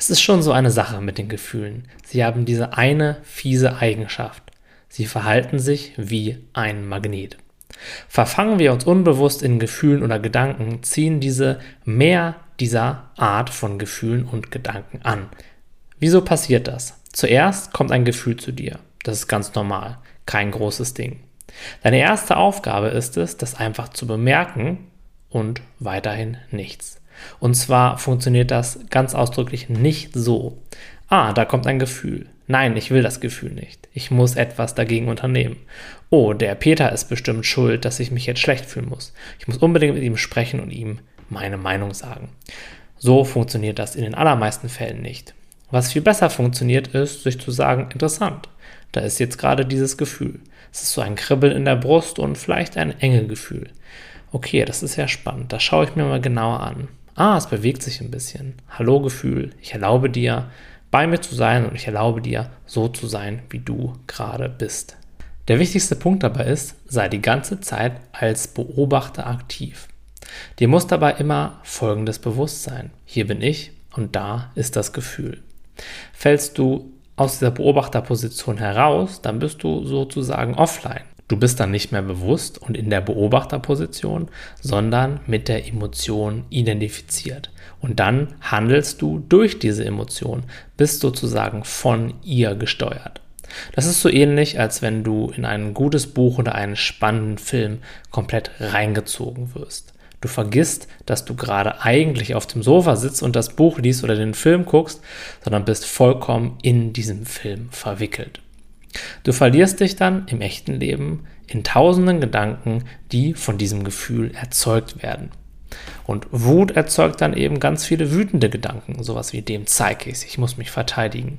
Das ist schon so eine Sache mit den Gefühlen. Sie haben diese eine fiese Eigenschaft. Sie verhalten sich wie ein Magnet. Verfangen wir uns unbewusst in Gefühlen oder Gedanken, ziehen diese mehr dieser Art von Gefühlen und Gedanken an. Wieso passiert das? Zuerst kommt ein Gefühl zu dir. Das ist ganz normal, kein großes Ding. Deine erste Aufgabe ist es, das einfach zu bemerken und weiterhin nichts. Und zwar funktioniert das ganz ausdrücklich nicht so. Ah, da kommt ein Gefühl. Nein, ich will das Gefühl nicht. Ich muss etwas dagegen unternehmen. Oh, der Peter ist bestimmt schuld, dass ich mich jetzt schlecht fühlen muss. Ich muss unbedingt mit ihm sprechen und ihm meine Meinung sagen. So funktioniert das in den allermeisten Fällen nicht. Was viel besser funktioniert, ist, sich zu sagen, interessant, da ist jetzt gerade dieses Gefühl. Es ist so ein Kribbeln in der Brust und vielleicht ein enge Gefühl. Okay, das ist ja spannend, das schaue ich mir mal genauer an. Ah, es bewegt sich ein bisschen. Hallo Gefühl, ich erlaube dir, bei mir zu sein und ich erlaube dir, so zu sein, wie du gerade bist. Der wichtigste Punkt dabei ist, sei die ganze Zeit als Beobachter aktiv. Dir muss dabei immer folgendes bewusst sein. Hier bin ich und da ist das Gefühl. Fällst du aus dieser Beobachterposition heraus, dann bist du sozusagen offline. Du bist dann nicht mehr bewusst und in der Beobachterposition, sondern mit der Emotion identifiziert. Und dann handelst du durch diese Emotion, bist sozusagen von ihr gesteuert. Das ist so ähnlich, als wenn du in ein gutes Buch oder einen spannenden Film komplett reingezogen wirst. Du vergisst, dass du gerade eigentlich auf dem Sofa sitzt und das Buch liest oder den Film guckst, sondern bist vollkommen in diesem Film verwickelt. Du verlierst dich dann im echten Leben in tausenden Gedanken, die von diesem Gefühl erzeugt werden. Und Wut erzeugt dann eben ganz viele wütende Gedanken, sowas wie dem zeige ich, ich muss mich verteidigen.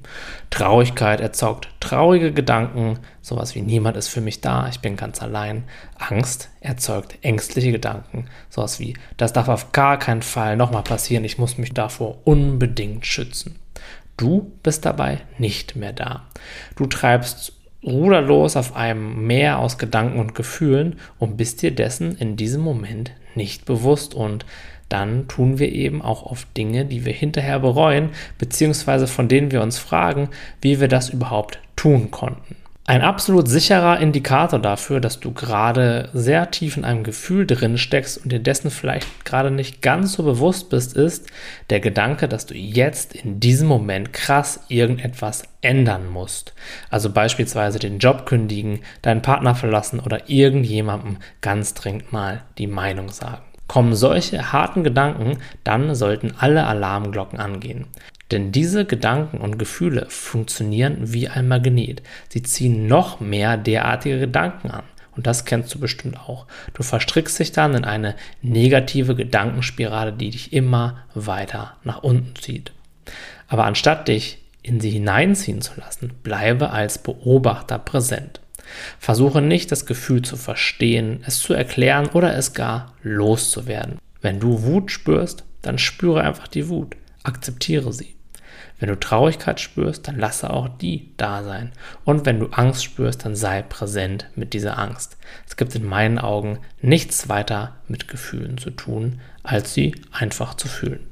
Traurigkeit erzeugt traurige Gedanken, sowas wie niemand ist für mich da, ich bin ganz allein. Angst erzeugt ängstliche Gedanken, sowas wie das darf auf gar keinen Fall nochmal passieren, ich muss mich davor unbedingt schützen. Du bist dabei nicht mehr da. Du treibst ruderlos auf einem Meer aus Gedanken und Gefühlen und bist dir dessen in diesem Moment nicht bewusst und dann tun wir eben auch oft Dinge, die wir hinterher bereuen, beziehungsweise von denen wir uns fragen, wie wir das überhaupt tun konnten. Ein absolut sicherer Indikator dafür, dass du gerade sehr tief in einem Gefühl drin steckst und dir dessen vielleicht gerade nicht ganz so bewusst bist, ist der Gedanke, dass du jetzt in diesem Moment krass irgendetwas ändern musst. Also beispielsweise den Job kündigen, deinen Partner verlassen oder irgendjemandem ganz dringend mal die Meinung sagen. Kommen solche harten Gedanken, dann sollten alle Alarmglocken angehen. Denn diese Gedanken und Gefühle funktionieren wie ein Magnet. Sie ziehen noch mehr derartige Gedanken an. Und das kennst du bestimmt auch. Du verstrickst dich dann in eine negative Gedankenspirale, die dich immer weiter nach unten zieht. Aber anstatt dich in sie hineinziehen zu lassen, bleibe als Beobachter präsent. Versuche nicht, das Gefühl zu verstehen, es zu erklären oder es gar loszuwerden. Wenn du Wut spürst, dann spüre einfach die Wut. Akzeptiere sie. Wenn du Traurigkeit spürst, dann lasse auch die da sein. Und wenn du Angst spürst, dann sei präsent mit dieser Angst. Es gibt in meinen Augen nichts weiter mit Gefühlen zu tun, als sie einfach zu fühlen.